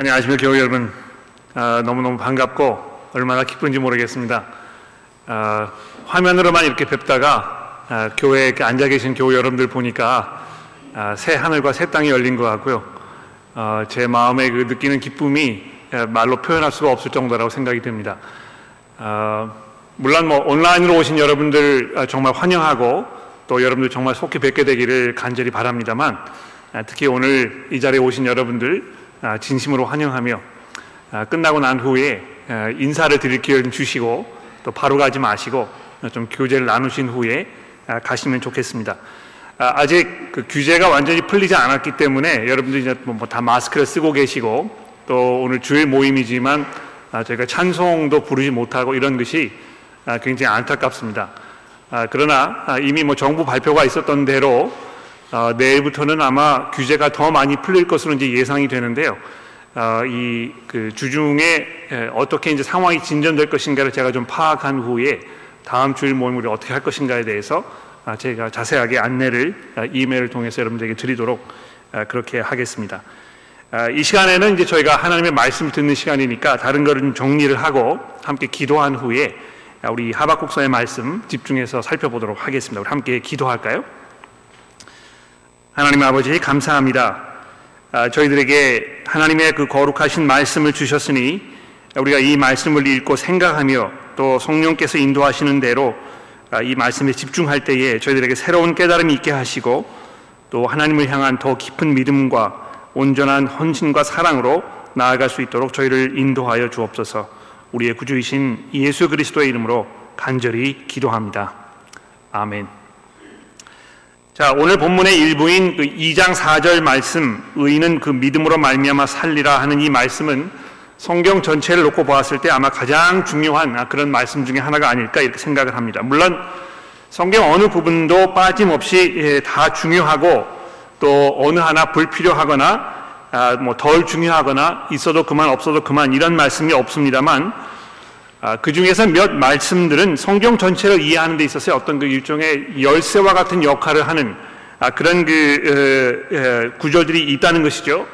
안녕하십니까 교회 여러분 아, 너무너무 반갑고 얼마나 기쁜지 모르겠습니다. 아, 화면으로만 이렇게 뵙다가 아, 교회에 앉아 계신 교회 여러분들 보니까 아, 새 하늘과 새 땅이 열린 것 같고요. 아, 제 마음에 그 느끼는 기쁨이 아, 말로 표현할 수가 없을 정도라고 생각이 됩니다. 아, 물론 뭐 온라인으로 오신 여러분들 아, 정말 환영하고 또 여러분들 정말 속히 뵙게 되기를 간절히 바랍니다만 아, 특히 오늘 이 자리에 오신 여러분들 아, 진심으로 환영하며 아, 끝나고 난 후에 아, 인사를 드릴 기회를 주시고 또 바로 가지 마시고 좀 교제를 나누신 후에 가시면 좋겠습니다. 아직 그 규제가 완전히 풀리지 않았기 때문에 여러분들이 이제 뭐 다 마스크를 쓰고 계시고 또 오늘 주일 모임이지만 저희가 찬송도 부르지 못하고 이런 것이 굉장히 안타깝습니다. 그러나 이미 뭐 정부 발표가 있었던 대로 어, 내일부터는 아마 규제가 더 많이 풀릴 것으로 이제 예상이 되는데요. 어, 이그 주중에 어떻게 이제 상황이 진전될 것인가를 제가 좀 파악한 후에 다음 주일 모임을 어떻게 할 것인가에 대해서 아, 제가 자세하게 안내를 아, 이메일을 통해서 여러분들에게 드리도록 아, 그렇게 하겠습니다. 이 시간에는 이제 저희가 하나님의 말씀을 듣는 시간이니까 다른 거를 좀 정리를 하고 함께 기도한 후에 우리 하박국서의 말씀 집중해서 살펴보도록 하겠습니다. 우리 함께 기도할까요? 하나님 아버지 감사합니다. 아, 저희들에게 하나님의 그 거룩하신 말씀을 주셨으니 우리가 이 말씀을 읽고 생각하며 또 성령께서 인도하시는 대로 아, 이 말씀에 집중할 때에 저희들에게 새로운 깨달음이 있게 하시고 또 하나님을 향한 더 깊은 믿음과 온전한 헌신과 사랑으로 나아갈 수 있도록 저희를 인도하여 주옵소서. 우리의 구주이신 예수 그리스도의 이름으로 간절히 기도합니다. 아멘. 자, 오늘 본문의 일부인 그 2장 4절 말씀, 의인은 그 믿음으로 말미암아 살리라 하는 이 말씀은 성경 전체를 놓고 보았을 때 아마 가장 중요한 그런 말씀 중에 하나가 아닐까 이렇게 생각을 합니다. 물론 성경 어느 부분도 빠짐없이 예, 다 중요하고 또 어느 하나 불필요하거나 아, 뭐덜 중요하거나 있어도 그만 없어도 그만 이런 말씀이 없습니다만 아, 그 중에서 몇 말씀들은 성경 전체를 이해하는 데 있어서 어떤 그 일종의 열쇠와 같은 역할을 하는 아, 그런 그 구절들이 있다는 것이죠.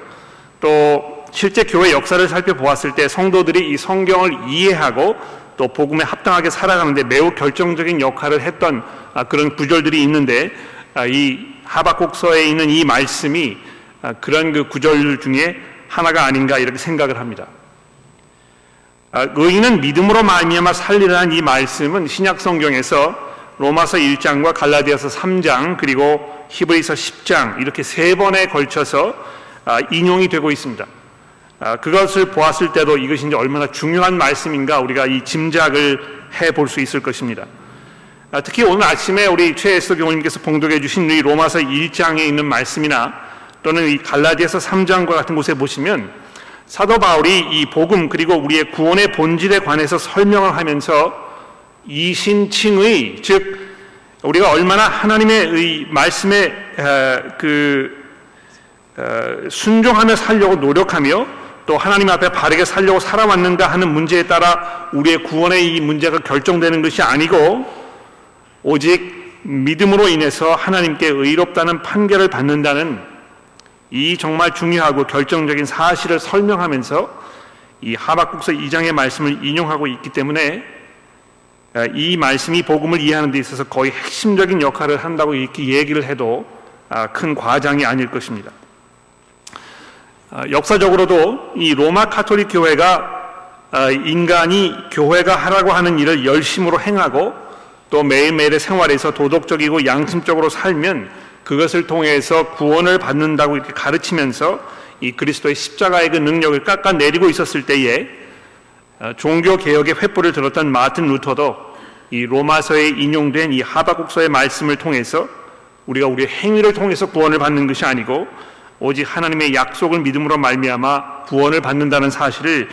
또 실제 교회 역사를 살펴보았을 때 성도들이 이 성경을 이해하고 또 복음에 합당하게 살아가는데 매우 결정적인 역할을 했던 아, 그런 구절들이 있는데 이 하박국서에 있는 이 말씀이 그런 그 구절 중에 하나가 아닌가 이렇게 생각을 합니다. 아, 의인은 믿음으로 말미암아 살리라는 이 말씀은 신약 성경에서 로마서 1장과 갈라디아서 3장 그리고 히브리서 10장 이렇게 세 번에 걸쳐서 아, 인용이 되고 있습니다. 아, 그것을 보았을 때도 이것이 이제 얼마나 중요한 말씀인가 우리가 이 짐작을 해 볼 수 있을 것입니다. 특히 오늘 아침에 우리 최애서 교우님께서 봉독해 주신 이 로마서 1장에 있는 말씀이나 또는 이 갈라디아서 3장과 같은 곳에 보시면 사도 바울이 이 복음 그리고 우리의 구원의 본질에 관해서 설명을 하면서 이신칭의 즉 우리가 얼마나 하나님의 말씀에 그 순종하며 살려고 노력하며 또 하나님 앞에 바르게 살려고 살아왔는가 하는 문제에 따라 우리의 구원의 이 문제가 결정되는 것이 아니고 오직 믿음으로 인해서 하나님께 의롭다는 판결을 받는다는 이 정말 중요하고 결정적인 사실을 설명하면서 이 하박국서 2장의 말씀을 인용하고 있기 때문에 아, 이 말씀이 복음을 이해하는 데 있어서 거의 핵심적인 역할을 한다고 이렇게 얘기를 해도 아, 큰 과장이 아닐 것입니다. 아, 역사적으로도 이 로마 카톨릭 교회가 인간이 교회가 하라고 하는 일을 열심으로 행하고 또 매일매일의 생활에서 도덕적이고 양심적으로 살면 그것을 통해서 구원을 받는다고 이렇게 가르치면서 이 그리스도의 십자가의 그 능력을 깎아내리고 있었을 때에 어, 종교 개혁의 횃불을 들었던 마틴 루터도 이 로마서에 인용된 이 하바국서의 말씀을 통해서 우리가 우리의 행위를 통해서 구원을 받는 것이 아니고 오직 하나님의 약속을 믿음으로 말미암아 구원을 받는다는 사실을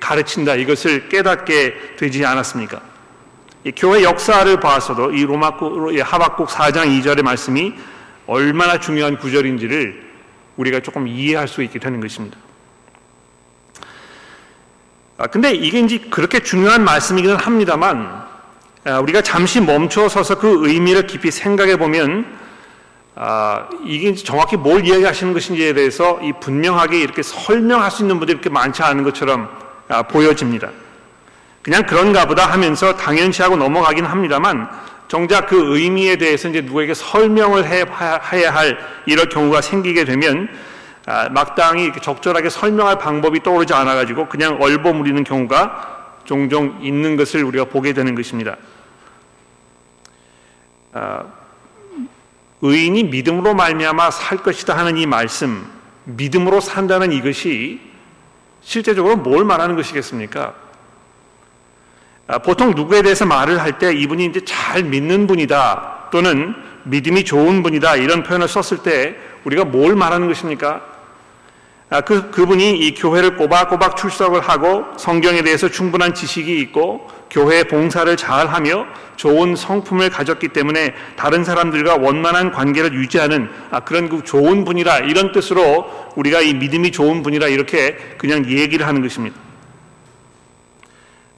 가르친다 이것을 깨닫게 되지 않았습니까? 교회 역사를 봐서도 이 로마 하박국 4장 2절의 말씀이 얼마나 중요한 구절인지를 우리가 조금 이해할 수 있게 되는 것입니다. 아, 근데 이게 이제 그렇게 중요한 말씀이기는 합니다만, 아, 우리가 잠시 멈춰 서서 그 의미를 깊이 생각해 보면, 아, 이게 정확히 뭘 이야기하시는 것인지에 대해서 이 분명하게 이렇게 설명할 수 있는 분들이 이렇게 많지 않은 것처럼 아, 보여집니다. 그냥 그런가 보다 하면서 당연시하고 넘어가긴 합니다만 정작 그 의미에 대해서 이제 누구에게 설명을 해, 해야 할 이런 경우가 생기게 되면 아, 마땅히 적절하게 설명할 방법이 떠오르지 않아가지고 그냥 얼버무리는 경우가 종종 있는 것을 우리가 보게 되는 것입니다. 아, 의인이 믿음으로 말미암아 살 것이다 하는 이 말씀, 믿음으로 산다는 이것이 실제적으로 뭘 말하는 것이겠습니까? 아, 보통 누구에 대해서 말을 할 때 이분이 이제 잘 믿는 분이다 또는 믿음이 좋은 분이다 이런 표현을 썼을 때 우리가 뭘 말하는 것입니까? 아, 그, 그분이 이 교회를 꼬박꼬박 출석을 하고 성경에 대해서 충분한 지식이 있고 교회 봉사를 잘 하며 좋은 성품을 가졌기 때문에 다른 사람들과 원만한 관계를 유지하는 아, 그런 그 좋은 분이라 이런 뜻으로 우리가 이 믿음이 좋은 분이라 이렇게 그냥 얘기를 하는 것입니다.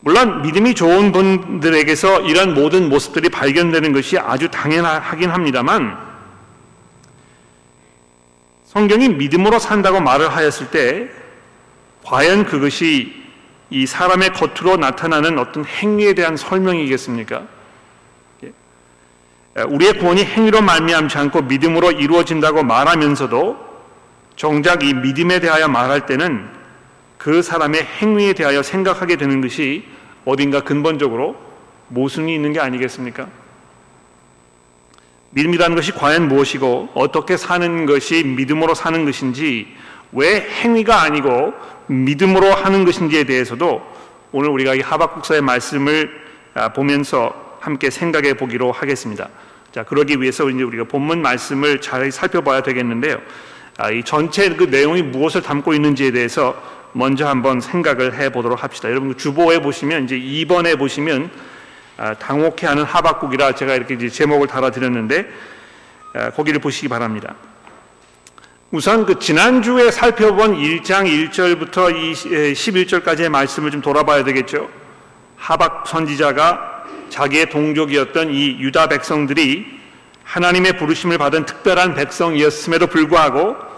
물론 믿음이 좋은 분들에게서 이런 모든 모습들이 발견되는 것이 아주 당연하긴 합니다만 성경이 믿음으로 산다고 말을 하였을 때 과연 그것이 이 사람의 겉으로 나타나는 어떤 행위에 대한 설명이겠습니까? 예. 우리의 구원이 행위로 말미암지 않고 믿음으로 이루어진다고 말하면서도 정작 이 믿음에 대하여 말할 때는 그 사람의 행위에 대하여 생각하게 되는 것이 어딘가 근본적으로 모순이 있는 게 아니겠습니까? 믿음이라는 것이 과연 무엇이고 어떻게 사는 것이 믿음으로 사는 것인지 왜 행위가 아니고 믿음으로 하는 것인지에 대해서도 오늘 우리가 이 하박국사의 말씀을 아, 보면서 함께 생각해 보기로 하겠습니다. 자, 그러기 위해서 이제 우리가 본문 말씀을 잘 살펴봐야 되겠는데요. 아, 이 전체 그 내용이 무엇을 담고 있는지에 대해서 먼저 한번 생각을 해 보도록 합시다. 여러분 주보에 보시면 이제 2번에 보시면 아, 당혹해 하는 하박국이라 제가 이렇게 이제 제목을 달아 드렸는데 아, 거기를 보시기 바랍니다. 우선 그 지난주에 살펴본 1장 1절부터 11절까지의 말씀을 좀 돌아봐야 되겠죠. 하박 선지자가 자기의 동족이었던 이 유다 백성들이 하나님의 부르심을 받은 특별한 백성이었음에도 불구하고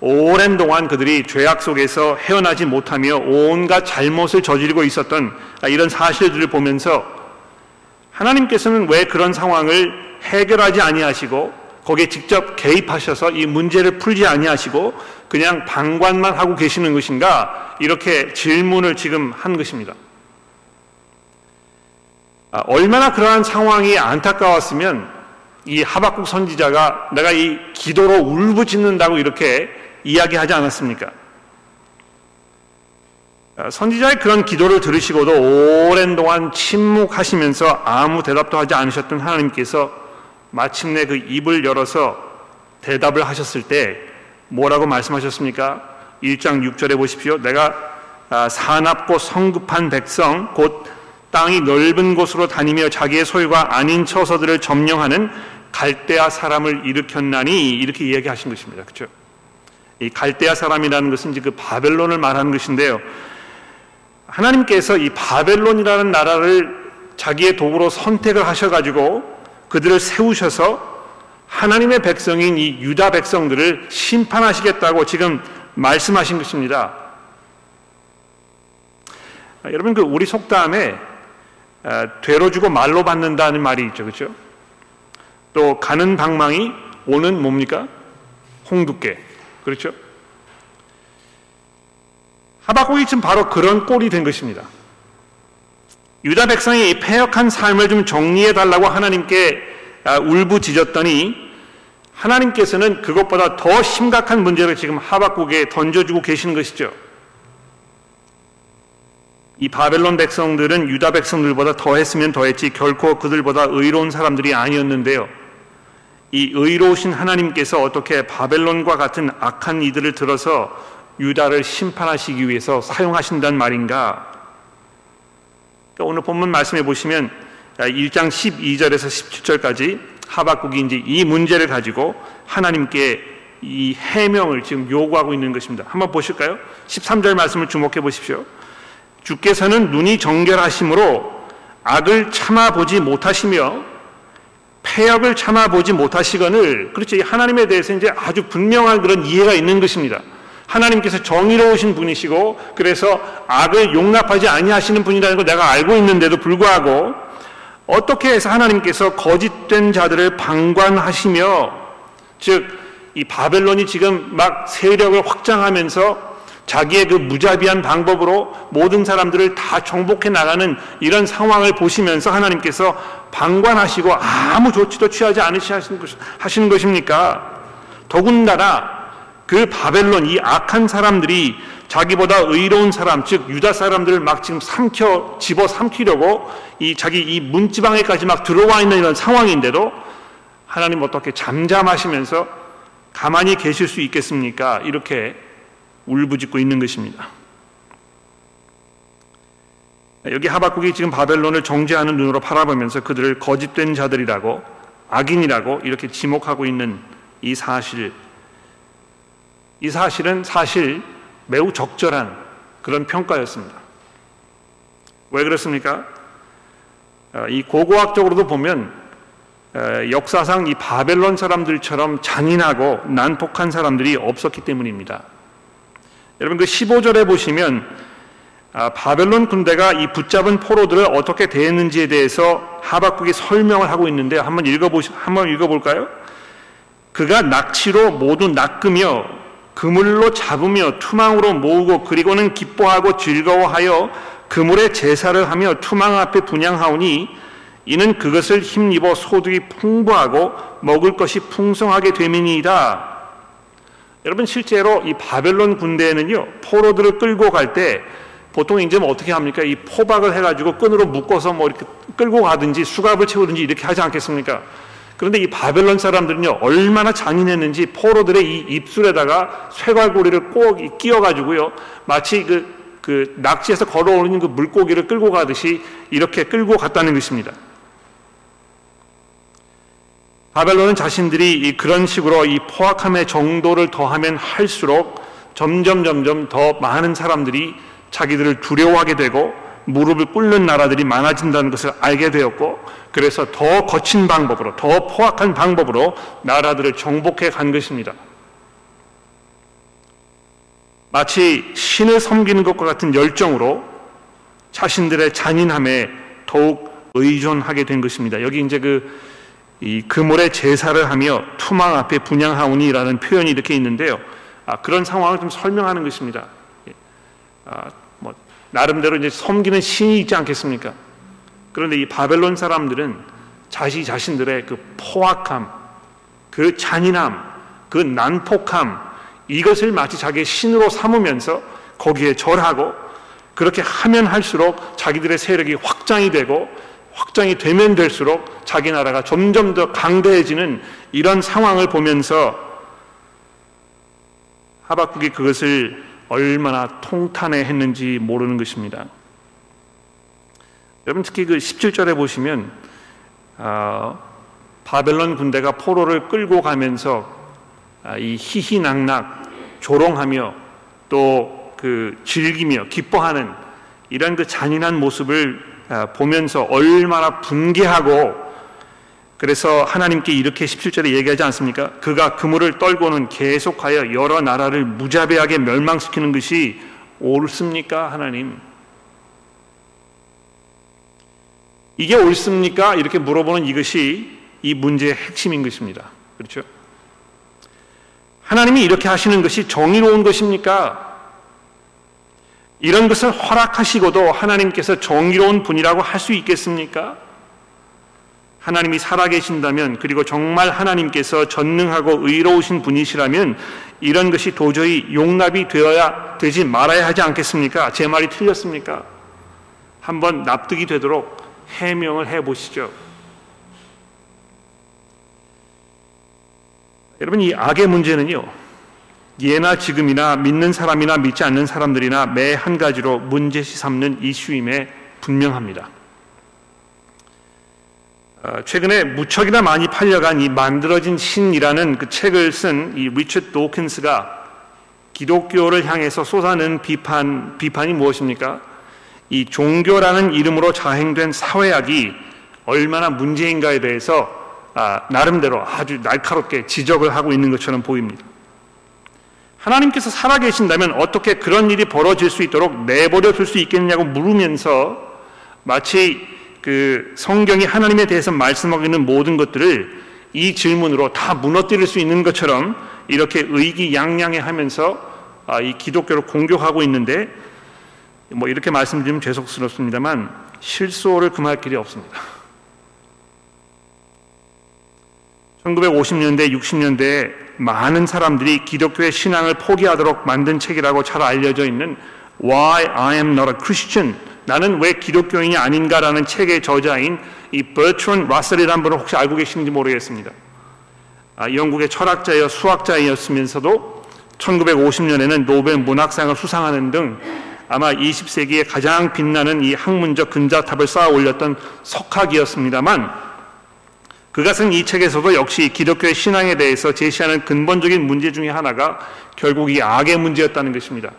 오랜 동안 그들이 죄악 속에서 헤어나지 못하며 온갖 잘못을 저지르고 있었던 이런 사실들을 보면서 하나님께서는 왜 그런 상황을 해결하지 아니하시고 거기에 직접 개입하셔서 이 문제를 풀지 아니하시고 그냥 방관만 하고 계시는 것인가 이렇게 질문을 지금 한 것입니다. 아, 얼마나 그러한 상황이 안타까웠으면 이 하박국 선지자가 내가 이 기도로 울부짖는다고 이렇게 이야기하지 않았습니까? 어, 선지자의 그런 기도를 들으시고도 오랜 동안 침묵하시면서 아무 대답도 하지 않으셨던 하나님께서 마침내 그 입을 열어서 대답을 하셨을 때 뭐라고 말씀하셨습니까? 1장 6절에 보십시오. 내가 아, 사납고 성급한 백성 곧 땅이 넓은 곳으로 다니며 자기의 소유가 아닌 처서들을 점령하는 갈대아 사람을 일으켰나니 이렇게 이야기하신 것입니다. 그렇죠? 이 갈대아 사람이라는 것은 이제 그 바벨론을 말하는 것인데요. 하나님께서 이 바벨론이라는 나라를 자기의 도구로 선택을 하셔가지고 그들을 세우셔서 하나님의 백성인 이 유다 백성들을 심판하시겠다고 지금 말씀하신 것입니다. 아, 여러분 그 우리 속담에 아, 되로 주고 말로 받는다는 말이 있죠, 그렇죠? 또 가는 방망이 오는 뭡니까? 홍두깨, 그렇죠? 하박국이 지금 바로 그런 꼴이 된 것입니다. 유다 백성이 이 폐역한 삶을 좀 정리해 달라고 하나님께 아, 울부짖었더니 하나님께서는 그것보다 더 심각한 문제를 지금 하박국에 던져주고 계시는 것이죠. 이 바벨론 백성들은 유다 백성들보다 더했으면 더했지 결코 그들보다 의로운 사람들이 아니었는데요. 이 의로우신 하나님께서 어떻게 바벨론과 같은 악한 이들을 들어서 유다를 심판하시기 위해서 사용하신단 말인가? 그러니까 오늘 본문 말씀해 보시면 1장 12절에서 17절까지 하박국이 이제 이 문제를 가지고 하나님께 이 해명을 지금 요구하고 있는 것입니다. 한번 보실까요? 13절 말씀을 주목해 보십시오. 주께서는 눈이 정결하심으로 악을 참아 보지 못하시며 폐역을 참아보지 못하시거늘 그렇죠. 하나님에 대해서 이제 아주 분명한 그런 이해가 있는 것입니다. 하나님께서 정의로우신 분이시고 그래서 악을 용납하지 아니하시는 분이라는 걸 내가 알고 있는데도 불구하고 어떻게 해서 하나님께서 거짓된 자들을 방관하시며 즉 이 바벨론이 지금 막 세력을 확장하면서 자기의 그 무자비한 방법으로 모든 사람들을 다 정복해 나가는 이런 상황을 보시면서 하나님께서 방관하시고 아무 조치도 취하지 않으시는 것입니까? 더군다나 그 바벨론 이 악한 사람들이 자기보다 의로운 사람 즉 유다 사람들을 막 지금 삼켜 집어 삼키려고 이 자기 이 문지방에까지 막 들어와 있는 이런 상황인데도 하나님 어떻게 잠잠하시면서 가만히 계실 수 있겠습니까? 이렇게 울부짖고 있는 것입니다. 여기 하박국이 지금 바벨론을 정죄하는 눈으로 바라보면서 그들을 거짓된 자들이라고 악인이라고 이렇게 지목하고 있는 이 사실 이 사실은 사실 매우 적절한 그런 평가였습니다. 왜 그렇습니까? 어, 이 고고학적으로도 보면 어, 역사상 이 바벨론 사람들처럼 잔인하고 난폭한 사람들이 없었기 때문입니다. 여러분 그 15절에 보시면 아, 바벨론 군대가 이 붙잡은 포로들을 어떻게 대했는지에 대해서 하박국이 설명을 하고 있는데 한번 읽어보시 한번 읽어볼까요? 그가 낙치로 모두 낚으며 그물로 잡으며 투망으로 모으고 그리고는 기뻐하고 즐거워하여 그물에 제사를 하며 투망 앞에 분양하오니 이는 그것을 힘입어 소득이 풍부하고 먹을 것이 풍성하게 됨이니이다. 여러분 실제로 이 바벨론 군대에는요 포로들을 끌고 갈 때 보통 이제 뭐 어떻게 합니까? 이 포박을 해가지고 끈으로 묶어서 뭐 이렇게 끌고 가든지 수갑을 채우든지 이렇게 하지 않겠습니까? 그런데 이 바벨론 사람들은요, 얼마나 잔인했는지 포로들의 이 입술에다가 쇠갈고리를 꼭 끼워가지고요, 마치 그, 그 낙지에서 걸어오는 그 물고기를 끌고 가듯이 이렇게 끌고 갔다는 것입니다. 바벨론은 자신들이 그런 식으로 이 포악함의 정도를 더하면 할수록 점점 점점 더 많은 사람들이 자기들을 두려워하게 되고 무릎을 꿇는 나라들이 많아진다는 것을 알게 되었고 그래서 더 거친 방법으로 더 포악한 방법으로 나라들을 정복해 간 것입니다. 마치 신을 섬기는 것과 같은 열정으로 자신들의 잔인함에 더욱 의존하게 된 것입니다. 여기 이제 그 이 그물에 제사를 하며 투망 앞에 분양하오니라는 표현이 이렇게 있는데요. 아, 그런 상황을 좀 설명하는 것입니다. 예. 아, 나름대로 이제 섬기는 신이 있지 않겠습니까? 그런데 이 바벨론 사람들은 자신 자신들의 그 포악함, 그 잔인함, 그 난폭함 이것을 마치 자기의 신으로 삼으면서 거기에 절하고 그렇게 하면 할수록 자기들의 세력이 확장이 되고 확장이 되면 될수록 자기 나라가 점점 더 강대해지는 이런 상황을 보면서 하박국이 그것을 얼마나 통탄해 했는지 모르는 것입니다. 여러분 특히 그 17절에 보시면 어, 바벨론 군대가 포로를 끌고 가면서 아, 이 희희낙낙 조롱하며 또 그 즐기며 기뻐하는 이런 그 잔인한 모습을 아, 보면서 얼마나 분개하고 그래서 하나님께 이렇게 17절에 얘기하지 않습니까? 그가 그물을 떨고는 계속하여 여러 나라를 무자비하게 멸망시키는 것이 옳습니까? 하나님. 이게 옳습니까? 이렇게 물어보는 이것이 이 문제의 핵심인 것입니다. 그렇죠? 하나님이 이렇게 하시는 것이 정의로운 것입니까? 이런 것을 허락하시고도 하나님께서 정의로운 분이라고 할 수 있겠습니까? 하나님이 살아계신다면 그리고 정말 하나님께서 전능하고 의로우신 분이시라면 이런 것이 도저히 용납이 되어야 되지 말아야 하지 않겠습니까? 제 말이 틀렸습니까? 한번 납득이 되도록 해명을 해 보시죠. 여러분 이 악의 문제는요. 예나 지금이나 믿는 사람이나 믿지 않는 사람들이나 매 한 가지로 문제시 삼는 이슈임에 분명합니다. 어, 최근에 무척이나 많이 팔려간 이 만들어진 신이라는 그 책을 쓴 이 리처드 도킨스가 기독교를 향해서 쏟아낸 비판 비판이 무엇입니까? 이 종교라는 이름으로 자행된 사회학이 얼마나 문제인가에 대해서 아, 나름대로 아주 날카롭게 지적을 하고 있는 것처럼 보입니다. 하나님께서 살아계신다면 어떻게 그런 일이 벌어질 수 있도록 내버려 둘 수 있겠느냐고 물으면서 마치 그 성경이 하나님에 대해서 말씀하고 있는 모든 것들을 이 질문으로 다 무너뜨릴 수 있는 것처럼 이렇게 의기양양해 하면서 아, 이 기독교를 공격하고 있는데 뭐 이렇게 말씀드리면 죄송스럽습니다만 실소를 금할 길이 없습니다. 1950년대, 60년대에 많은 사람들이 기독교의 신앙을 포기하도록 만든 책이라고 잘 알려져 있는 Why I Am Not a Christian 나는 왜 기독교인이 아닌가라는 책의 저자인 이 버트런 라셀이라는 분을 혹시 알고 계시는지 모르겠습니다. 아, 영국의 철학자여 수학자이었으면서도 1950년에는 노벨 문학상을 수상하는 등 아마 20세기에 가장 빛나는 이 학문적 근자탑을 쌓아 올렸던 석학이었습니다만 쓴이 책에서도 역시 기독교의 신앙에 대해서 제시하는 근본적인 문제 중의 하나가 결국 이 악의 문제였다는 것입니다.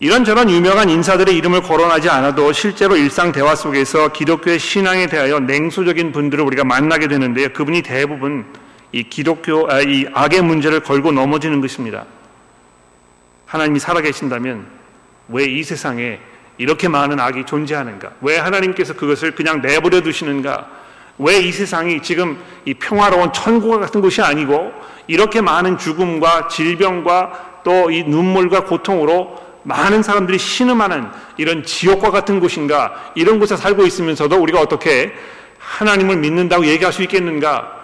이런저런 유명한 인사들의 이름을 거론하지 않아도 실제로 일상 대화 속에서 기독교의 신앙에 대하여 냉소적인 분들을 우리가 만나게 되는데요. 그분이 대부분 이 기독교, 아, 이 악의 문제를 걸고 넘어지는 것입니다. 하나님이 살아계신다면 왜 이 세상에 이렇게 많은 악이 존재하는가? 왜 하나님께서 그것을 그냥 내버려 두시는가? 왜 이 세상이 지금 이 평화로운 천국 같은 곳이 아니고 이렇게 많은 죽음과 질병과 또 이 눈물과 고통으로 많은 사람들이 신음하는 이런 지옥과 같은 곳인가? 이런 곳에 살고 있으면서도 우리가 어떻게 하나님을 믿는다고 얘기할 수 있겠는가?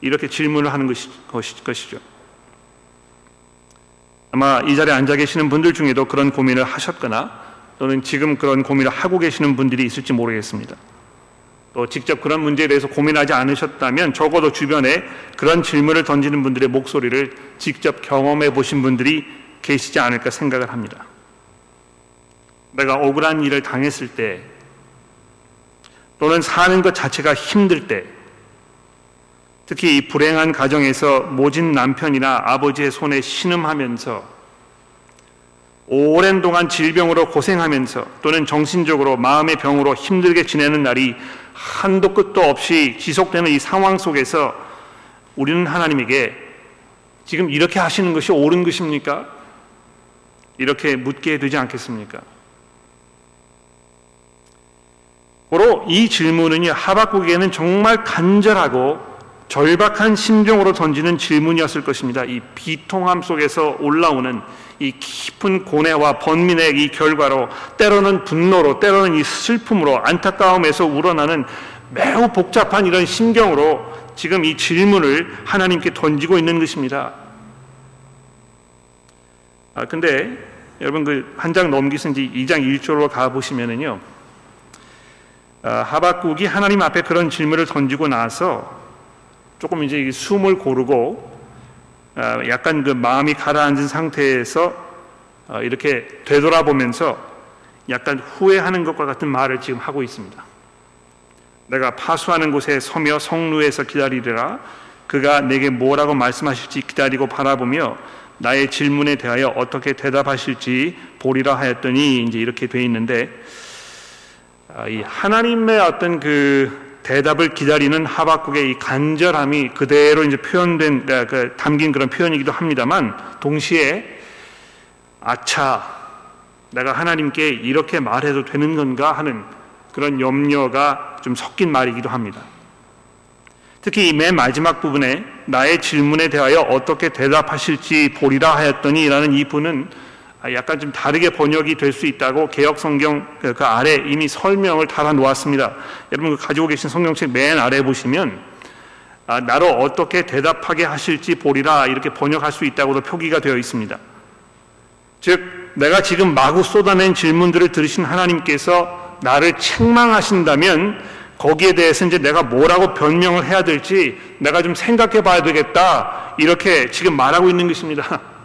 이렇게 질문을 하는 것이, 것이죠. 아마 이 자리에 앉아 계시는 분들 중에도 그런 고민을 하셨거나 또는 지금 그런 고민을 하고 계시는 분들이 있을지 모르겠습니다. 또 직접 그런 문제에 대해서 고민하지 않으셨다면 적어도 주변에 그런 질문을 던지는 분들의 목소리를 직접 경험해 보신 분들이 계시지 않을까 생각을 합니다. 내가 억울한 일을 당했을 때 또는 사는 것 자체가 힘들 때 특히 이 불행한 가정에서 모진 남편이나 아버지의 손에 신음하면서 오랜 동안 질병으로 고생하면서 또는 정신적으로 마음의 병으로 힘들게 지내는 날이 한도 끝도 없이 지속되는 이 상황 속에서 우리는 하나님에게 지금 이렇게 하시는 것이 옳은 것입니까? 이렇게 묻게 되지 않겠습니까? 바로 이 질문은요, 하박국에는 정말 간절하고 절박한 심정으로 던지는 질문이었을 것입니다. 이 비통함 속에서 올라오는 이 깊은 고뇌와 번민의 이 결과로 때로는 분노로 때로는 이 슬픔으로 안타까움에서 우러나는 매우 복잡한 이런 심경으로 지금 이 질문을 하나님께 던지고 있는 것입니다. 아 근데 여러분 그 한 장 넘기신 지 2장 1절로 가 보시면은요. 아, 하박국이 하나님 앞에 그런 질문을 던지고 나서 조금 이제 숨을 고르고 어, 약간 그 마음이 가라앉은 상태에서 어, 이렇게 되돌아보면서 약간 후회하는 것과 같은 말을 지금 하고 있습니다. 내가 파수하는 곳에 서며 성루에서 기다리리라. 그가 내게 뭐라고 말씀하실지 기다리고 바라보며 나의 질문에 대하여 어떻게 대답하실지 보리라 하였더니 이제 이렇게 돼 있는데 아, 이 하나님의 어떤 그 대답을 기다리는 하박국의 이 간절함이 그대로 이제 표현된 아, 그 담긴 그런 표현이기도 합니다만 동시에 아차 내가 하나님께 이렇게 말해도 되는 건가 하는 그런 염려가 좀 섞인 말이기도 합니다. 특히 이맨 마지막 부분에 나의 질문에 대하여 어떻게 대답하실지 보리라 하였더니라는 이 아, 약간 좀 다르게 번역이 될 수 있다고 개혁 성경 그, 그 아래 이미 설명을 달아 놓았습니다. 여러분 그 가지고 계신 성경책 맨 아래 보시면 아, 나로 어떻게 대답하게 하실지 보리라 이렇게 번역할 수 있다고도 표기가 되어 있습니다. 즉 내가 지금 마구 쏟아낸 질문들을 들으신 하나님께서 나를 책망하신다면 거기에 대해서 이제 내가 뭐라고 변명을 해야 될지 내가 좀 생각해 봐야 되겠다 이렇게 지금 말하고 있는 것입니다.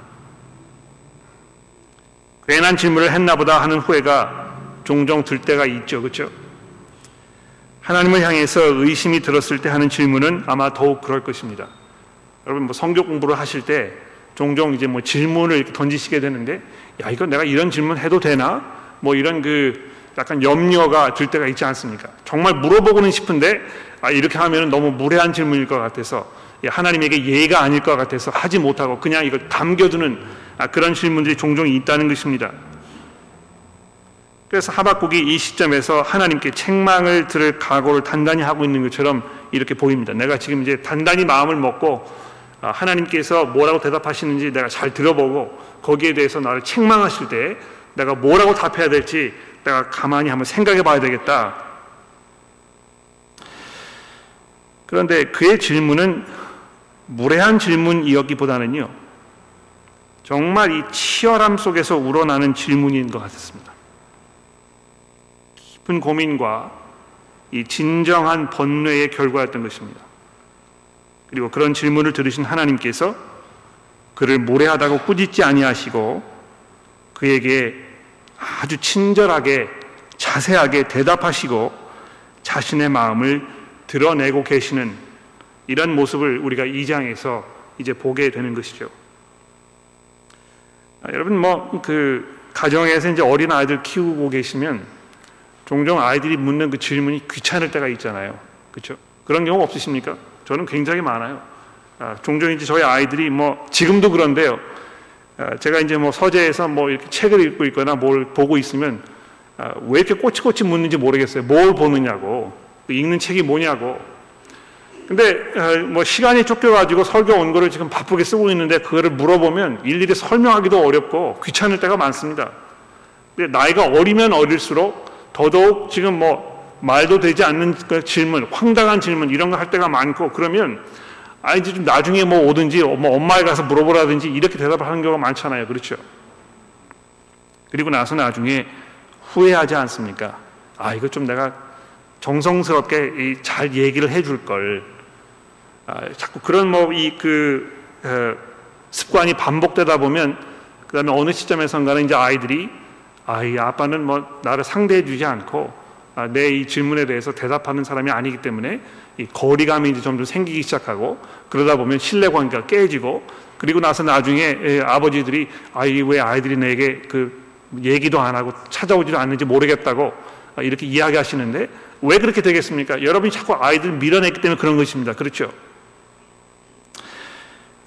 괜한 질문을 했나 보다 하는 후회가 종종 들 때가 있죠. 그렇죠? 하나님을 향해서 의심이 들었을 때 하는 질문은 아마 더욱 그럴 것입니다. 여러분 뭐 성경 공부를 하실 때 종종 이제 뭐 질문을 이렇게 던지시게 되는데 야 이거 내가 이런 질문 해도 되나? 뭐 이런 그 약간 염려가 들 때가 있지 않습니까? 정말 물어보고는 싶은데 아, 이렇게 하면 너무 무례한 질문일 것 같아서 하나님에게 예의가 아닐 것 같아서 하지 못하고 그냥 이걸 담겨두는 아, 그런 질문들이 종종 있다는 것입니다. 그래서 하박국이 이 시점에서 하나님께 책망을 들을 각오를 단단히 하고 있는 것처럼 이렇게 보입니다. 내가 지금 이제 단단히 마음을 먹고 아, 하나님께서 뭐라고 대답하시는지 내가 잘 들어보고 거기에 대해서 나를 책망하실 때 내가 뭐라고 답해야 될지 내가 가만히 한번 생각해 봐야 되겠다. 그런데 그의 질문은 무례한 질문이었기보다는요, 정말 이 치열함 속에서 우러나는 질문인 것 같았습니다. 깊은 고민과 이 진정한 번뇌의 결과였던 것입니다. 그리고 그런 질문을 들으신 하나님께서 그를 모래하다고 꾸짖지 아니하시고 그에게 아주 친절하게 자세하게 대답하시고 자신의 마음을 드러내고 계시는 이런 모습을 우리가 이 장에서 이제 보게 되는 것이죠. 아, 여러분 뭐 그 가정에서 이제 어린 아이들 키우고 계시면 종종 아이들이 묻는 그 질문이 귀찮을 때가 있잖아요. 그렇죠? 그런 경우 없으십니까? 저는 굉장히 많아요. 아, 종종 이제 저희 아이들이 뭐 지금도 그런데요. 아, 제가 이제 뭐 서재에서 뭐 이렇게 책을 읽고 있거나 뭘 보고 있으면 아, 왜 이렇게 꼬치꼬치 묻는지 모르겠어요. 뭘 보느냐고 읽는 책이 뭐냐고. 근데 아, 뭐 시간이 쫓겨가지고 설교 온 거를 지금 바쁘게 쓰고 있는데 그거를 물어보면 일일이 설명하기도 어렵고 귀찮을 때가 많습니다. 근데 나이가 어리면 어릴수록 더더욱 지금 뭐 말도 되지 않는 그 질문, 황당한 질문 이런 거 할 때가 많고 그러면 아 이제 좀 나중에 뭐 오든지 뭐 엄마에 가서 물어보라든지 이렇게 대답을 하는 경우가 많잖아요. 그렇죠? 그리고 나서 나중에 후회하지 않습니까? 아 이거 좀 내가 정성스럽게 잘 얘기를 해줄 걸. 아, 자꾸 그런 뭐 이그 어, 습관이 반복되다 보면 그다음에 어느 시점에선가는 이제 아이들이 아이 아빠는 뭐 나를 상대해 주지 않고 아, 내이 질문에 대해서 대답하는 사람이 아니기 때문에 이 거리감이 이제 점점 생기기 시작하고 그러다 보면 신뢰 관계가 깨지고 그리고 나서 나중에 예, 아버지들이 아이 왜 아이들이 내게 그 얘기도 안 하고 찾아오지도 않는지 모르겠다고 이렇게 이야기하시는데 왜 그렇게 되겠습니까? 여러분이 자꾸 아이들 밀어냈기 때문에 그런 것입니다. 그렇죠?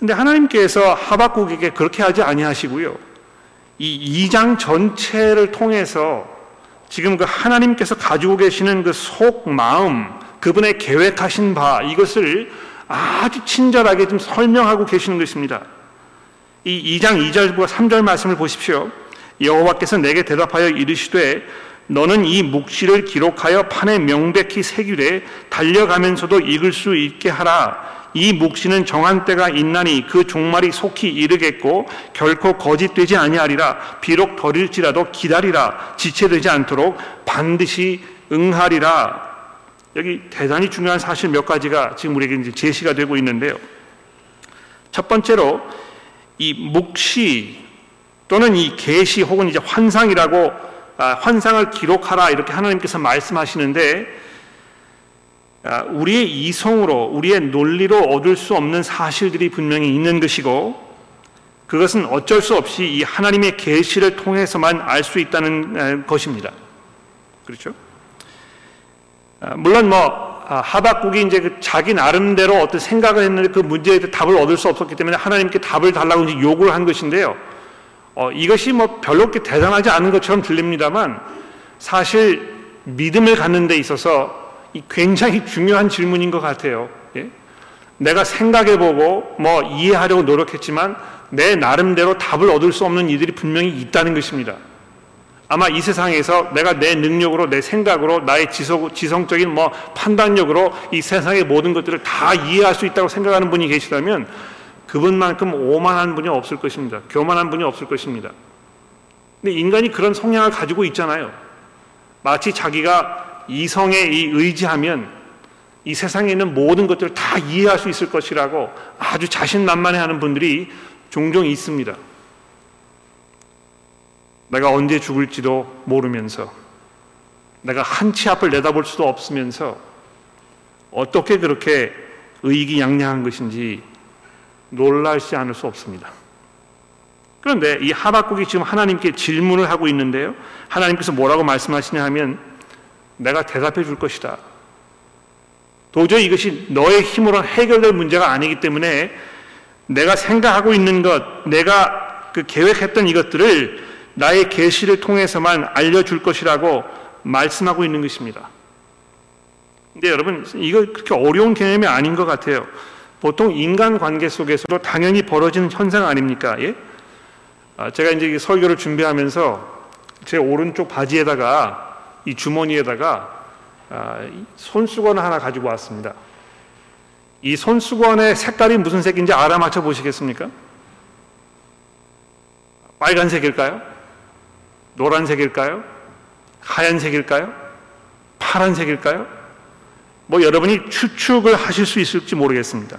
근데 하나님께서 하박국에게 그렇게 하지 아니하시고요. 이 2장 전체를 통해서 지금 그 하나님께서 가지고 계시는 그 속 마음, 그분의 계획하신 바 이것을 아주 친절하게 좀 설명하고 계시는 것입니다. 이 2장 2절과 3절 말씀을 보십시오. 여호와께서 내게 대답하여 이르시되 너는 이 묵시를 기록하여 판에 명백히 새기되 달려가면서도 읽을 수 있게 하라. 이 묵시는 정한 때가 있나니 그 종말이 속히 이르겠고 결코 거짓되지 아니하리라. 비록 더릴지라도 기다리라. 지체되지 않도록 반드시 응하리라. 여기 대단히 중요한 사실 몇 가지가 지금 우리에게 이제 제시가 되고 있는데요. 첫 번째로 이 묵시 또는 이 계시 혹은 이제 환상이라고 아, 환상을 기록하라 이렇게 하나님께서 말씀하시는데 아, 우리의 이성으로 우리의 논리로 얻을 수 없는 사실들이 분명히 있는 것이고 그것은 어쩔 수 없이 이 하나님의 계시를 통해서만 알 수 있다는 것입니다. 그렇죠? 아, 물론 뭐 하박국이 이제 그 자기 나름대로 어떤 생각을 했는데 그 문제에 답을 얻을 수 없었기 때문에 하나님께 답을 달라고 이제 요구를 한 것인데요. 어, 이것이 뭐 별로 대단하지 않은 것처럼 들립니다만 사실 믿음을 갖는 데 있어서 굉장히 중요한 질문인 것 같아요. 예? 내가 생각해보고 뭐 이해하려고 노력했지만 내 나름대로 답을 얻을 수 없는 이들이 분명히 있다는 것입니다. 아마 이 세상에서 내가 내 능력으로 내 생각으로 나의 지속, 지성 적인 뭐 판단력으로 이 세상의 모든 것들을 다 이해할 수 있다고 생각하는 분이 계시다면 그분만큼 오만한 분이 없을 것입니다. 교만한 분이 없을 것입니다. 근데 인간이 그런 성향을 가지고 있잖아요. 마치 자기가 이성에 이 의지하면 이 세상에 있는 모든 것들을 다 이해할 수 있을 것이라고 아주 자신만만해 하는 분들이 종종 있습니다. 내가 언제 죽을지도 모르면서 내가 한 치 앞을 내다볼 수도 없으면서 어떻게 그렇게 의기양양한 것인지 놀라지 않을 수 없습니다. 그런데 이 하박국이 지금 하나님께 질문을 하고 있는데요. 하나님께서 뭐라고 말씀하시냐 하면 내가 대답해 줄 것이다. 도저히 이것이 너의 힘으로 해결될 문제가 아니기 때문에 내가 생각하고 있는 것, 내가 그 계획했던 이것들을 나의 계시를 통해서만 알려줄 것이라고 말씀하고 있는 것입니다. 근데 여러분, 이거 그렇게 어려운 개념이 아닌 것 같아요. 보통 인간 관계 속에서도 당연히 벌어지는 현상 아닙니까? 예? 아, 제가 이제 설교를 준비하면서 제 오른쪽 바지에다가 이 주머니에다가 아, 손수건 하나 가지고 왔습니다. 이 손수건의 색깔이 무슨 색인지 알아맞혀 보시겠습니까? 빨간색일까요? 노란색일까요? 하얀색일까요? 파란색일까요? 뭐 여러분이 추측을 하실 수 있을지 모르겠습니다.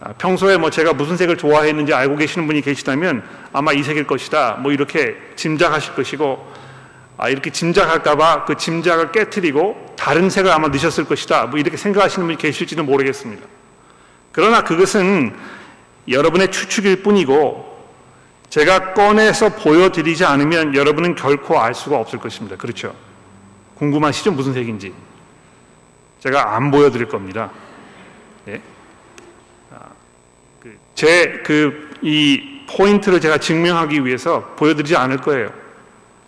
아, 평소에 뭐 제가 무슨 색을 좋아했는지 알고 계시는 분이 계시다면 아마 이 색일 것이다. 뭐 이렇게 짐작하실 것이고 아, 이렇게 짐작할까봐 그 짐작을 깨뜨리고 다른 색을 아마 넣으셨을 것이다. 뭐 이렇게 생각하시는 분이 계실지는 모르겠습니다. 그러나 그것은 여러분의 추측일 뿐이고 제가 꺼내서 보여드리지 않으면 여러분은 결코 알 수가 없을 것입니다. 그렇죠? 궁금하시죠? 무슨 색인지. 제가 안 보여드릴 겁니다. 예? 제그 이 포인트를 제가 증명하기 위해서 보여드리지 않을 거예요.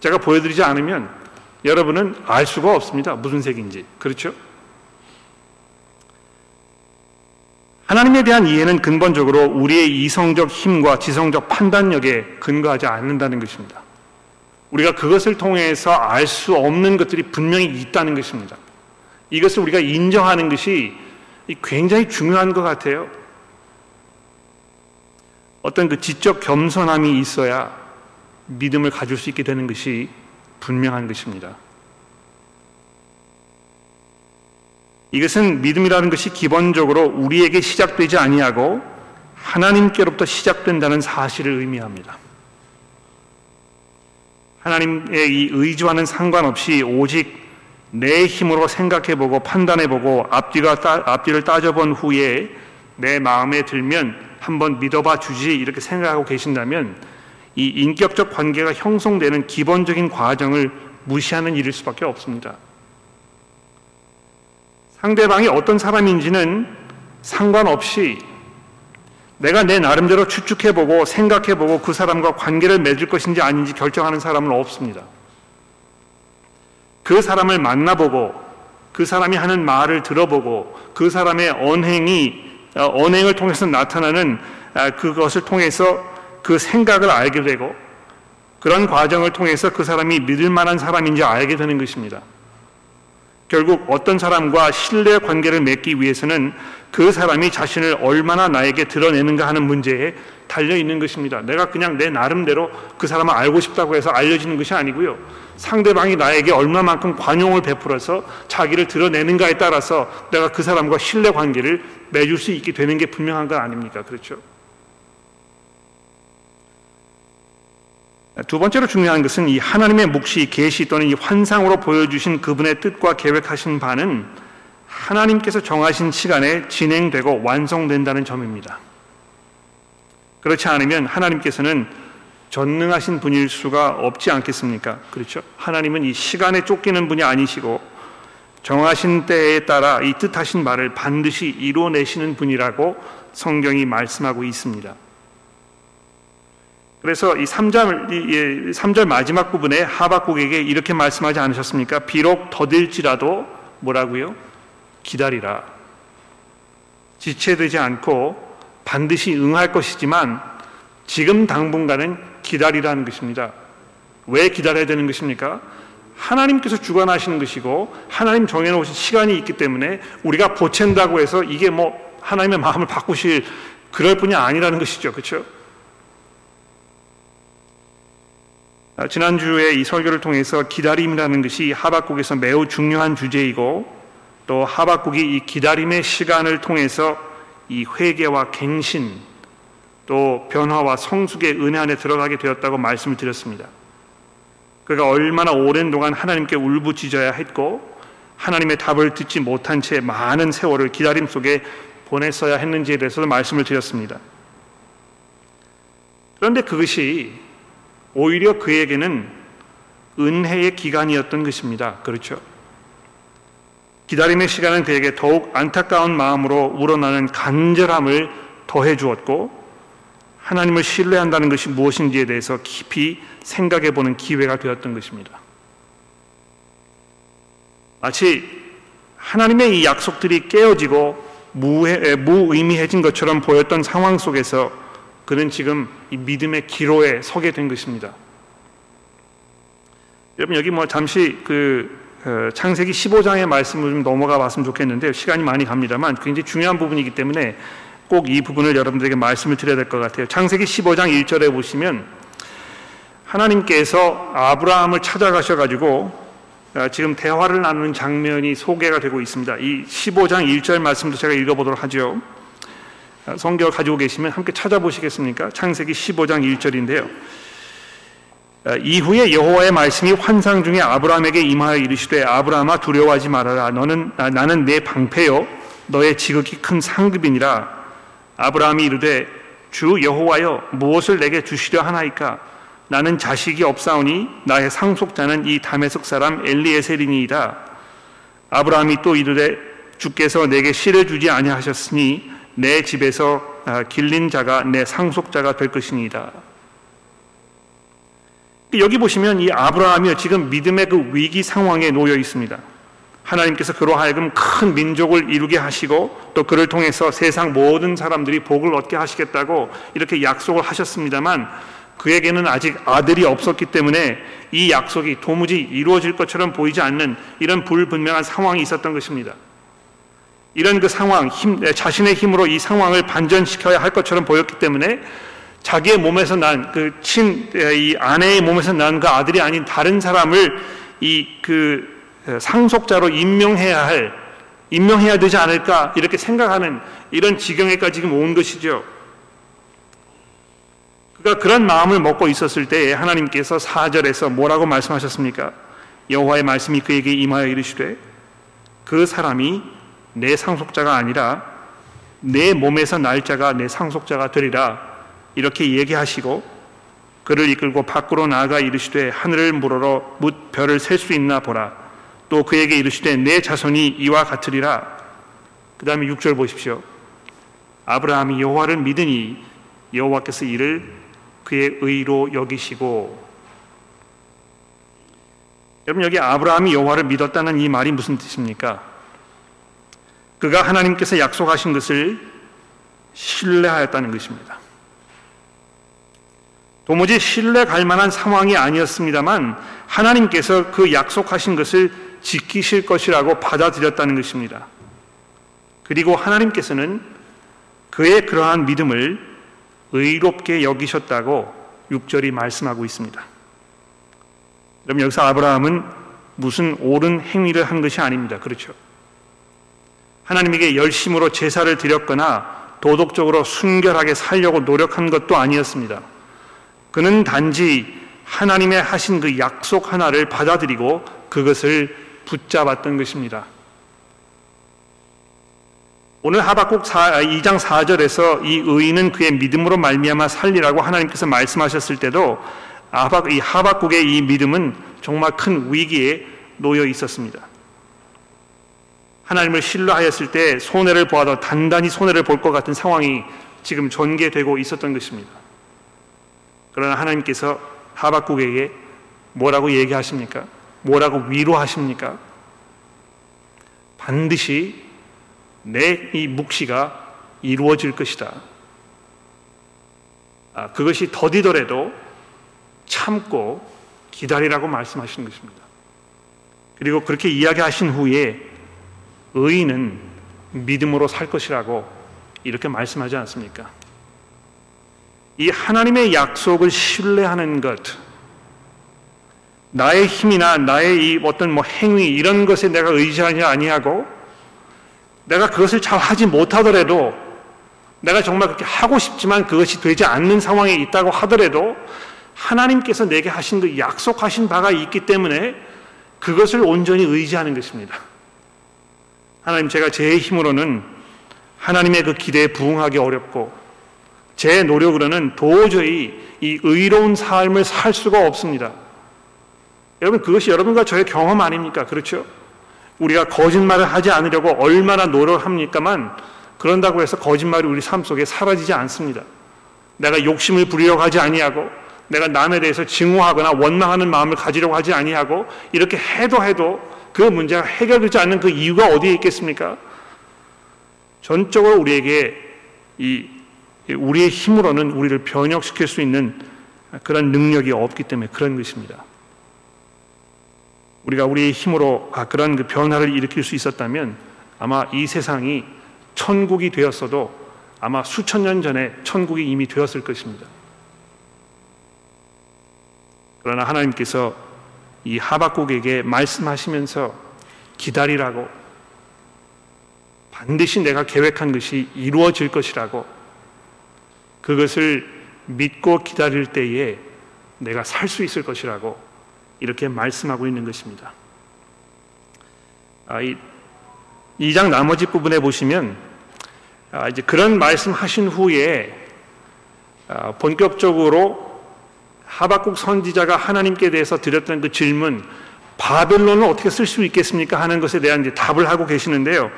제가 보여드리지 않으면 여러분은 알 수가 없습니다. 무슨 색인지. 그렇죠? 하나님에 대한 이해는 근본적으로 우리의 이성적 힘과 지성적 판단력에 근거하지 않는다는 것입니다. 우리가 그것을 통해서 알 수 없는 것들이 분명히 있다는 것입니다. 이것을 우리가 인정하는 것이 굉장히 중요한 것 같아요. 어떤 그 지적 겸손함이 있어야 믿음을 가질 수 있게 되는 것이 분명한 것입니다. 이것은 믿음이라는 것이 기본적으로 우리에게 시작되지 아니하고 하나님께로부터 시작된다는 사실을 의미합니다. 하나님의 이 의지와는 상관없이 오직 내 힘으로 생각해보고 판단해보고 앞뒤가 따, 앞뒤를 따져본 후에 내 마음에 들면 한번 믿어봐 주지 이렇게 생각하고 계신다면 이 인격적 관계가 형성되는 기본적인 과정을 무시하는 일일 수밖에 없습니다. 상대방이 어떤 사람인지는 상관없이 내가 내 나름대로 추측해보고 생각해보고 그 사람과 관계를 맺을 것인지 아닌지 결정하는 사람은 없습니다. 그 사람을 만나보고 그 사람이 하는 말을 들어보고 그 사람의 언행이 어, 언행을 통해서 나타나는 아, 그것을 통해서 그 생각을 알게 되고 그런 과정을 통해서 그 사람이 믿을 만한 사람인지 알게 되는 것입니다. 결국 어떤 사람과 신뢰 관계를 맺기 위해서는 그 사람이 자신을 얼마나 나에게 드러내는가 하는 문제에 달려 있는 것입니다. 내가 그냥 내 나름대로 그 사람을 알고 싶다고 해서 알려지는 것이 아니고요. 상대방이 나에게 얼마만큼 관용을 베풀어서 자기를 드러내는가에 따라서 내가 그 사람과 신뢰 관계를 맺을 수 있게 되는 게 분명한 것 아닙니까? 그렇죠? 두 번째로 중요한 것은 이 하나님의 묵시, 계시 또는 이 환상으로 보여주신 그분의 뜻과 계획하신 바는 하나님께서 정하신 시간에 진행되고 완성된다는 점입니다. 그렇지 않으면 하나님께서는 전능하신 분일 수가 없지 않겠습니까? 그렇죠? 하나님은 이 시간에 쫓기는 분이 아니시고 정하신 때에 따라 이 뜻하신 말을 반드시 이루어내시는 분이라고 성경이 말씀하고 있습니다. 그래서 이 3절, 이 3절 마지막 부분에 하박국에게 이렇게 말씀하지 않으셨습니까? 비록 더딜지라도 뭐라고요? 기다리라. 지체되지 않고 반드시 응할 것이지만 지금 당분간은 기다리라는 것입니다. 왜 기다려야 되는 것입니까? 하나님께서 주관하시는 것이고 하나님 정해놓으신 시간이 있기 때문에 우리가 보챈다고 해서 이게 뭐 하나님의 마음을 바꾸실 그럴 뿐이 아니라는 것이죠. 그렇죠? 지난주에 이 설교를 통해서 기다림이라는 것이 하박국에서 매우 중요한 주제이고 또 하박국이 이 기다림의 시간을 통해서 이 회개와 갱신 또 변화와 성숙의 은혜 안에 들어가게 되었다고 말씀을 드렸습니다. 그가 얼마나 오랜 동안 하나님께 울부짖어야 했고 하나님의 답을 듣지 못한 채 많은 세월을 기다림 속에 보냈어야 했는지에 대해서도 말씀을 드렸습니다. 그런데 그것이 오히려 그에게는 은혜의 기간이었던 것입니다. 그렇죠? 기다림의 시간은 그에게 더욱 안타까운 마음으로 우러나는 간절함을 더해 주었고 하나님을 신뢰한다는 것이 무엇인지에 대해서 깊이 생각해 보는 기회가 되었던 것입니다. 마치 하나님의 이 약속들이 깨어지고 무의미해진 것처럼 보였던 상황 속에서 그는 지금 이 믿음의 기로에 서게 된 것입니다. 여러분 여기 뭐 잠시 그 어, 창세기 15장의 말씀을 좀 넘어가 봤으면 좋겠는데 시간이 많이 갑니다만 굉장히 중요한 부분이기 때문에 꼭 이 부분을 여러분들에게 말씀을 드려야 될 것 같아요. 창세기 15장 1절에 보시면 하나님께서 아브라함을 찾아가셔 가지고 어, 지금 대화를 나누는 장면이 소개가 되고 있습니다. 이 15장 1절 말씀도 제가 읽어보도록 하죠. 어, 성경을 가지고 계시면 함께 찾아보시겠습니까? 창세기 15장 1절인데요. 어, 이후에 여호와의 말씀이 환상 중에 아브라함에게 임하여 이르시되 아브라함아 두려워하지 말아라 너는 나는 내 방패요 너의 지극히 큰 상급이니라 아브라함이 이르되 주 여호와여 무엇을 내게 주시려 하나이까 나는 자식이 없사오니 나의 상속자는 이 다메섹 사람 엘리에셀이니이다. 아브라함이 또 이르되 주께서 내게 실을 주지 아니하셨으니 내 집에서 아, 길린 자가 내 상속자가 될 것이니이다. 여기 보시면 이 아브라함이 지금 믿음의 그 위기 상황에 놓여 있습니다. 하나님께서 그로 하여금 큰 민족을 이루게 하시고 또 그를 통해서 세상 모든 사람들이 복을 얻게 하시겠다고 이렇게 약속을 하셨습니다만 그에게는 아직 아들이 없었기 때문에 이 약속이 도무지 이루어질 것처럼 보이지 않는 이런 불분명한 상황이 있었던 것입니다. 이런 그 상황, 힘, 자신의 힘으로 이 상황을 반전시켜야 할 것처럼 보였기 때문에 자기의 몸에서 난 그 친, 이 아내의 몸에서 난 그 아들이 아닌 다른 사람을 이 그 상속자로 임명해야 할, 임명해야 되지 않을까 이렇게 생각하는 이런 지경에까지 지금 온 것이죠. 그가 그런 마음을 먹고 있었을 때에 하나님께서 4절에서 뭐라고 말씀하셨습니까? 여호와의 말씀이 그에게 임하여 이르시되 그 사람이 내 상속자가 아니라 내 몸에서 날짜가 내 상속자가 되리라. 이렇게 얘기하시고 그를 이끌고 밖으로 나아가 이르시되 하늘을 물어러 묻 별을 셀 수 있나 보라. 또 그에게 이르시되 내 자손이 이와 같으리라. 그 다음에 6절 보십시오. 아브라함이 여호와를 믿으니 여호와께서 이를 그의 의로 여기시고. 여러분 여기 아브라함이 여호와를 믿었다는 이 말이 무슨 뜻입니까? 그가 하나님께서 약속하신 것을 신뢰하였다는 것입니다. 도무지 신뢰 갈 만한 상황이 아니었습니다만 하나님께서 그 약속하신 것을 지키실 것이라고 받아들였다는 것입니다. 그리고 하나님께서는 그의 그러한 믿음을 의롭게 여기셨다고 6절이 말씀하고 있습니다. 그럼 여기서 아브라함은 무슨 옳은 행위를 한 것이 아닙니다. 그렇죠. 하나님에게 열심으로 제사를 드렸거나 도덕적으로 순결하게 살려고 노력한 것도 아니었습니다. 그는 단지 하나님의 하신 그 약속 하나를 받아들이고 그것을 붙잡았던 것입니다. 오늘 하박국 2장 4절에서 이 의인은 그의 믿음으로 말미암아 살리라고 하나님께서 말씀하셨을 때도 이 하박국의 이 믿음은 정말 큰 위기에 놓여 있었습니다. 하나님을 신뢰하였을 때 손해를 보아도 단단히 손해를 볼 것 같은 상황이 지금 전개되고 있었던 것입니다. 그러나 하나님께서 하박국에게 뭐라고 얘기하십니까? 뭐라고 위로하십니까? 반드시 내 이 묵시가 이루어질 것이다. 아, 그것이 더디더라도 참고 기다리라고 말씀하시는 것입니다. 그리고 그렇게 이야기하신 후에 의인은 믿음으로 살 것이라고 이렇게 말씀하지 않습니까? 이 하나님의 약속을 신뢰하는 것, 나의 힘이나 나의 이 어떤 뭐 행위 이런 것에 내가 의지하지 아니하고 내가 그것을 잘 하지 못하더라도 내가 정말 그렇게 하고 싶지만 그것이 되지 않는 상황에 있다고 하더라도 하나님께서 내게 하신 그 약속하신 바가 있기 때문에 그것을 온전히 의지하는 것입니다. 하나님 제가 제 힘으로는 하나님의 그 기대에 부응하기 어렵고 제 노력으로는 도저히 이 의로운 삶을 살 수가 없습니다. 여러분 그것이 여러분과 저의 경험 아닙니까? 그렇죠? 우리가 거짓말을 하지 않으려고 얼마나 노력합니까만 그런다고 해서 거짓말이 우리 삶 속에 사라지지 않습니다. 내가 욕심을 부리려고 하지 아니하고 내가 남에 대해서 증오하거나 원망하는 마음을 가지려고 하지 아니하고 이렇게 해도 해도 그 문제가 해결되지 않는 그 이유가 어디에 있겠습니까? 전적으로 우리에게 이 우리의 힘으로는 우리를 변혁시킬 수 있는 그런 능력이 없기 때문에 그런 것입니다. 우리가 우리의 힘으로 아, 그런 그 변화를 일으킬 수 있었다면 아마 이 세상이 천국이 되었어도 아마 수천 년 전에 천국이 이미 되었을 것입니다. 그러나 하나님께서 이 하박국에게 말씀하시면서 기다리라고 반드시 내가 계획한 것이 이루어질 것이라고 그것을 믿고 기다릴 때에 내가 살 수 있을 것이라고 이렇게 말씀하고 있는 것입니다. 아, 이 2장 나머지 부분에 보시면 아, 이제 그런 말씀하신 후에 아, 본격적으로 하박국 선지자가 하나님께 대해서 드렸던 그 질문 바벨론을 어떻게 쓸 수 있겠습니까 하는 것에 대한 이제 답을 하고 계시는데요.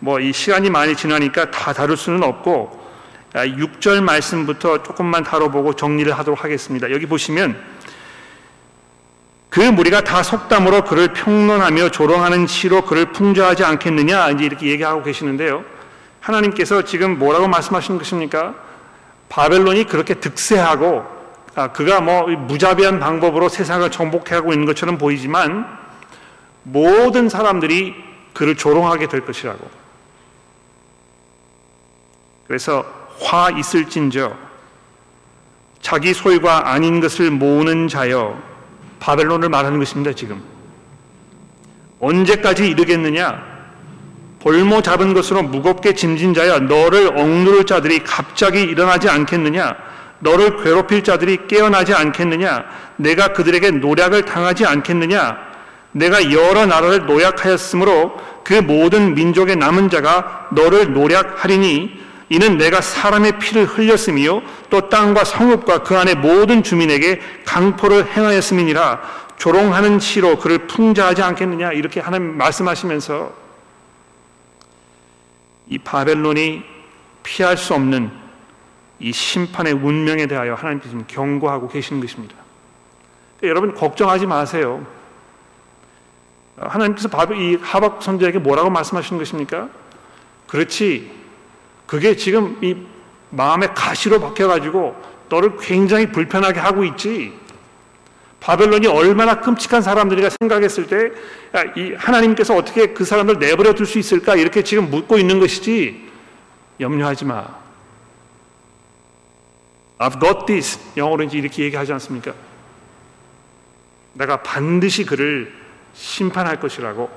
뭐 이 시간이 많이 지나니까 다 다룰 수는 없고 6절 아, 말씀부터 조금만 다뤄보고 정리를 하도록 하겠습니다. 여기 보시면 그 무리가 다 속담으로 그를 평론하며 조롱하는 시로 그를 풍조하지 않겠느냐 이제 이렇게 얘기하고 계시는데요. 하나님께서 지금 뭐라고 말씀하시는 것입니까? 바벨론이 그렇게 득세하고 아, 그가 뭐 무자비한 방법으로 세상을 정복해가고 있는 것처럼 보이지만 모든 사람들이 그를 조롱하게 될 것이라고. 그래서 화 있을진저 자기 소유가 아닌 것을 모으는 자여 바벨론을 말하는 것입니다, 지금. 언제까지 이르겠느냐? 볼모 잡은 것으로 무겁게 짐진 자여 너를 억누를 자들이 갑자기 일어나지 않겠느냐? 너를 괴롭힐 자들이 깨어나지 않겠느냐? 내가 그들에게 노략을 당하지 않겠느냐? 내가 여러 나라를 노약하였으므로 그 모든 민족의 남은 자가 너를 노략하리니 이는 내가 사람의 피를 흘렸으며 또 땅과 성읍과 그 안에 모든 주민에게 강포를 행하였음이니라 조롱하는 시로 그를 풍자하지 않겠느냐 이렇게 하나님 말씀하시면서 이 바벨론이 피할 수 없는 이 심판의 운명에 대하여 하나님께서 지금 경고하고 계시는 것입니다. 여러분 걱정하지 마세요. 하나님께서 이 하박 선지자에게 뭐라고 말씀하시는 것입니까? 그렇지 그게 지금 이 마음의 가시로 박혀가지고 너를 굉장히 불편하게 하고 있지. 바벨론이 얼마나 끔찍한 사람들이가 생각했을 때, 이 하나님께서 어떻게 그 사람을 내버려 둘 수 있을까? 이렇게 지금 묻고 있는 것이지. 염려하지 마. I've got this. 영어로 이제 이렇게 얘기하지 않습니까? 내가 반드시 그를 심판할 것이라고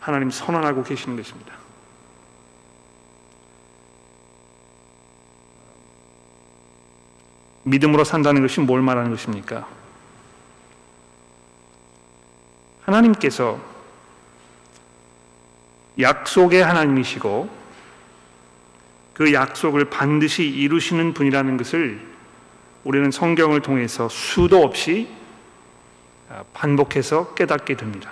하나님 선언하고 계시는 것입니다. 믿음으로 산다는 것이 뭘 말하는 것입니까? 하나님께서 약속의 하나님이시고 그 약속을 반드시 이루시는 분이라는 것을 우리는 성경을 통해서 수도 없이 반복해서 깨닫게 됩니다.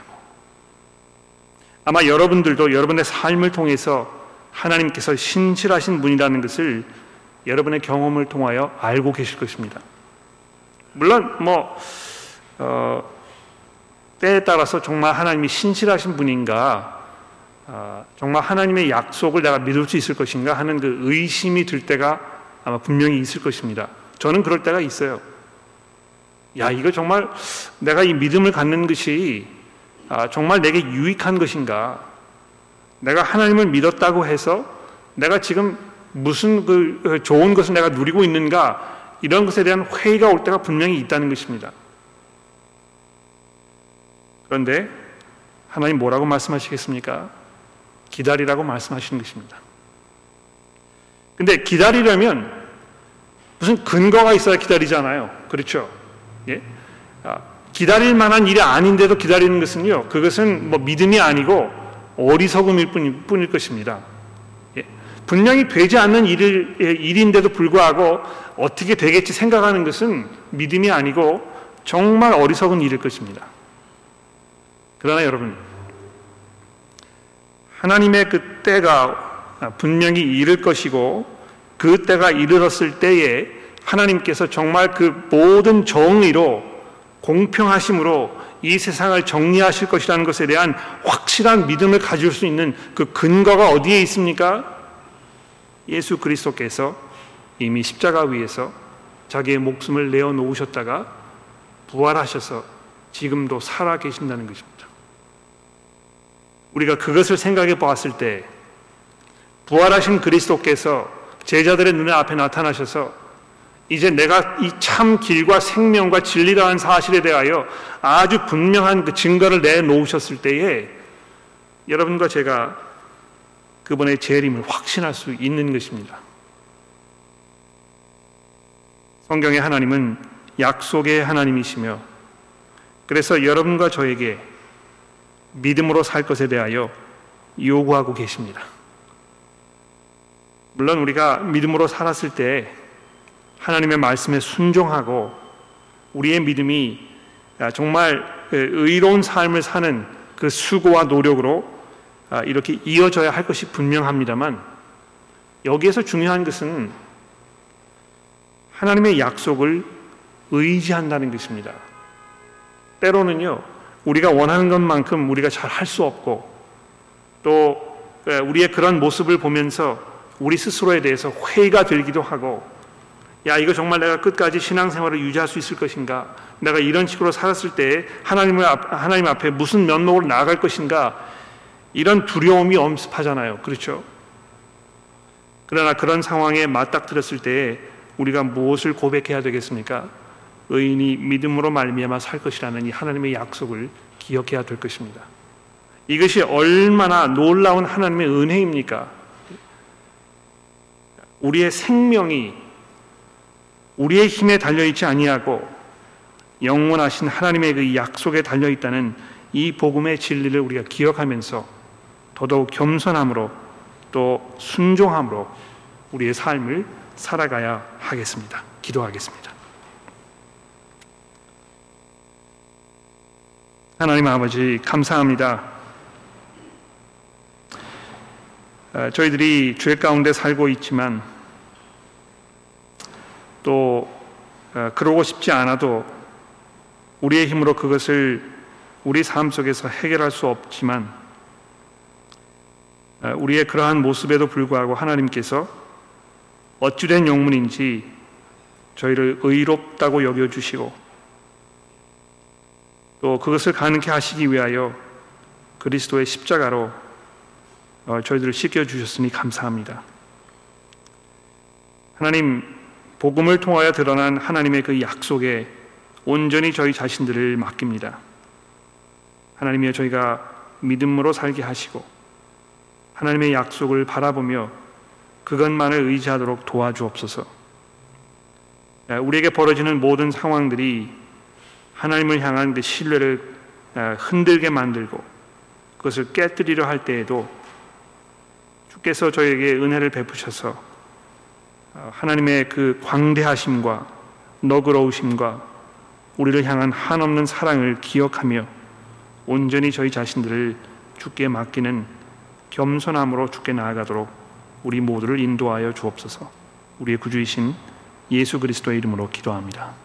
아마 여러분들도 여러분의 삶을 통해서 하나님께서 신실하신 분이라는 것을 여러분의 경험을 통하여 알고 계실 것입니다. 물론 뭐 어, 때에 따라서 정말 하나님이 신실하신 분인가, 어, 정말 하나님의 약속을 내가 믿을 수 있을 것인가 하는 그 의심이 들 때가 아마 분명히 있을 것입니다. 저는 그럴 때가 있어요. 야, 이거 정말 내가 이 믿음을 갖는 것이 아, 정말 내게 유익한 것인가? 내가 하나님을 믿었다고 해서 내가 지금 무슨 그 좋은 것을 내가 누리고 있는가 이런 것에 대한 회의가 올 때가 분명히 있다는 것입니다. 그런데 하나님 뭐라고 말씀하시겠습니까? 기다리라고 말씀하시는 것입니다. 근데 기다리려면 무슨 근거가 있어야 기다리잖아요. 그렇죠? 예? 아, 기다릴 만한 일이 아닌데도 기다리는 것은요, 그것은 뭐 믿음이 아니고 어리석음일 뿐일, 것입니다. 분명히 되지 않는 일을, 일인데도 불구하고 어떻게 되겠지 생각하는 것은 믿음이 아니고 정말 어리석은 일일 것입니다. 그러나 여러분, 하나님의 그 때가 분명히 이를 것이고 그 때가 이르렀을 때에 하나님께서 정말 그 모든 정의로 공평하심으로 이 세상을 정리하실 것이라는 것에 대한 확실한 믿음을 가질 수 있는 그 근거가 어디에 있습니까? 예수 그리스도께서 이미 십자가 위에서 자기의 목숨을 내어 놓으셨다가 부활하셔서 지금도 살아 계신다는 것입니다. 우리가 그것을 생각해 보았을 때 부활하신 그리스도께서 제자들의 눈에 앞에 나타나셔서 이제 내가 이 참 길과 생명과 진리라는 사실에 대하여 아주 분명한 그 증거를 내놓으셨을 때에 여러분과 제가 그분의 재림을 확신할 수 있는 것입니다. 성경의 하나님은 약속의 하나님이시며 그래서 여러분과 저에게 믿음으로 살 것에 대하여 요구하고 계십니다. 물론 우리가 믿음으로 살았을 때 하나님의 말씀에 순종하고 우리의 믿음이 정말 의로운 삶을 사는 그 수고와 노력으로 이렇게 이어져야 할 것이 분명합니다만 여기에서 중요한 것은 하나님의 약속을 의지한다는 것입니다. 때로는요, 우리가 원하는 것만큼 우리가 잘 할 수 없고 또 우리의 그런 모습을 보면서 우리 스스로에 대해서 회의가 들기도 하고 야, 이거 정말 내가 끝까지 신앙생활을 유지할 수 있을 것인가? 내가 이런 식으로 살았을 때 하나님을, 하나님 앞에 무슨 면목으로 나아갈 것인가? 이런 두려움이 엄습하잖아요. 그렇죠? 그러나 그런 상황에 맞닥뜨렸을 때 우리가 무엇을 고백해야 되겠습니까? 의인이 믿음으로 말미암아 살 것이라는 이 하나님의 약속을 기억해야 될 것입니다. 이것이 얼마나 놀라운 하나님의 은혜입니까? 우리의 생명이 우리의 힘에 달려 있지 아니하고 영원하신 하나님의 그 약속에 달려 있다는 이 복음의 진리를 우리가 기억하면서 더더욱 겸손함으로 또 순종함으로 우리의 삶을 살아가야 하겠습니다. 기도하겠습니다. 하나님 아버지 감사합니다. 어, 저희들이 죄 가운데 살고 있지만 또 어, 그러고 싶지 않아도 우리의 힘으로 그것을 우리 삶 속에서 해결할 수 없지만 어, 우리의 그러한 모습에도 불구하고 하나님께서 어찌된 영문인지 저희를 의롭다고 여겨주시고 또 그것을 가능케 하시기 위하여 그리스도의 십자가로 어, 저희들을 씻겨 주셨으니 감사합니다. 하나님, 복음을 통하여 드러난 하나님의 그 약속에 온전히 저희 자신들을 맡깁니다. 하나님이여 저희가 믿음으로 살게 하시고 하나님의 약속을 바라보며 그것만을 의지하도록 도와주옵소서. 우리에게 벌어지는 모든 상황들이 하나님을 향한 그 신뢰를 흔들게 만들고 그것을 깨뜨리려 할 때에도 주께서 저에게 은혜를 베푸셔서 어, 하나님의 그 광대하심과 너그러우심과 우리를 향한 한없는 사랑을 기억하며 온전히 저희 자신들을 주께 맡기는 겸손함으로 주께 나아가도록 우리 모두를 인도하여 주옵소서. 우리의 구주이신 예수 그리스도의 이름으로 기도합니다.